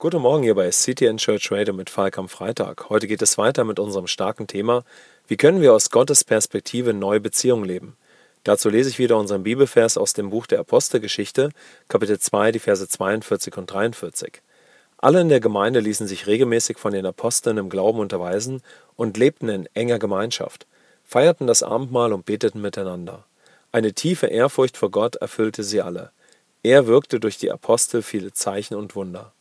Guten Morgen hier bei and Church Radio mit Falk am Freitag. Heute geht es weiter mit unserem starken Thema, wie können wir aus Gottes Perspektive neue Beziehungen leben? Dazu lese ich wieder unseren Bibelvers aus dem Buch der Apostelgeschichte, Kapitel 2, die Verse 42 und 43. Alle in der Gemeinde ließen sich regelmäßig von den Aposteln im Glauben unterweisen und lebten in enger Gemeinschaft, feierten das Abendmahl und beteten miteinander. Eine tiefe Ehrfurcht vor Gott erfüllte sie alle. Er wirkte durch die Apostel viele Zeichen und Wunder.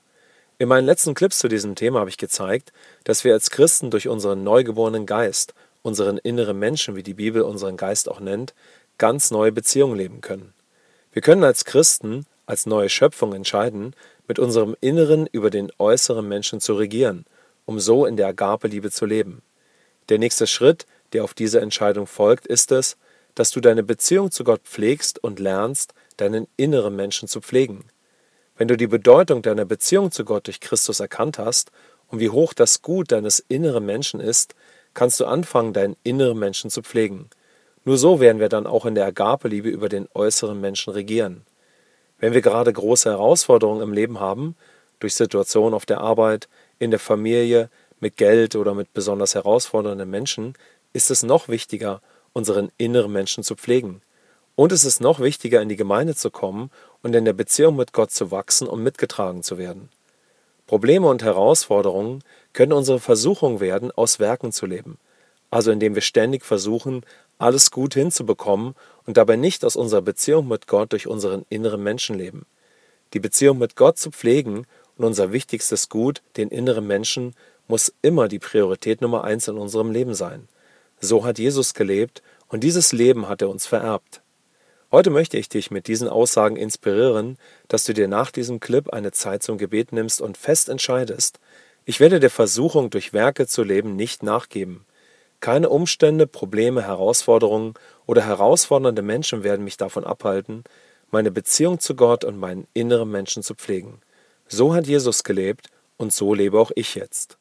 In meinen letzten Clips zu diesem Thema habe ich gezeigt, dass wir als Christen durch unseren neugeborenen Geist, unseren inneren Menschen, wie die Bibel unseren Geist auch nennt, ganz neue Beziehungen leben können. Wir können als Christen, als neue Schöpfung entscheiden, mit unserem Inneren über den äußeren Menschen zu regieren, um so in der Agape-Liebe zu leben. Der nächste Schritt, der auf diese Entscheidung folgt, ist es, dass du deine Beziehung zu Gott pflegst und lernst, deinen inneren Menschen zu pflegen. Wenn du die Bedeutung deiner Beziehung zu Gott durch Christus erkannt hast und wie hoch das Gut deines inneren Menschen ist, kannst du anfangen, deinen inneren Menschen zu pflegen. Nur so werden wir dann auch in der Agape-Liebe über den äußeren Menschen regieren. Wenn wir gerade große Herausforderungen im Leben haben, durch Situationen auf der Arbeit, in der Familie, mit Geld oder mit besonders herausfordernden Menschen, ist es noch wichtiger, unseren inneren Menschen zu pflegen. Und es ist noch wichtiger, in die Gemeinde zu kommen und in der Beziehung mit Gott zu wachsen und mitgetragen zu werden. Probleme und Herausforderungen können unsere Versuchung werden, aus Werken zu leben, also indem wir ständig versuchen, alles gut hinzubekommen und dabei nicht aus unserer Beziehung mit Gott durch unseren inneren Menschen leben. Die Beziehung mit Gott zu pflegen und unser wichtigstes Gut, den inneren Menschen, muss immer die Priorität Nummer eins in unserem Leben sein. So hat Jesus gelebt und dieses Leben hat er uns vererbt. Heute möchte ich dich mit diesen Aussagen inspirieren, dass du dir nach diesem Clip eine Zeit zum Gebet nimmst und fest entscheidest, ich werde der Versuchung, durch Werke zu leben, nicht nachgeben. Keine Umstände, Probleme, Herausforderungen oder herausfordernde Menschen werden mich davon abhalten, meine Beziehung zu Gott und meinen inneren Menschen zu pflegen. So hat Jesus gelebt und so lebe auch ich jetzt.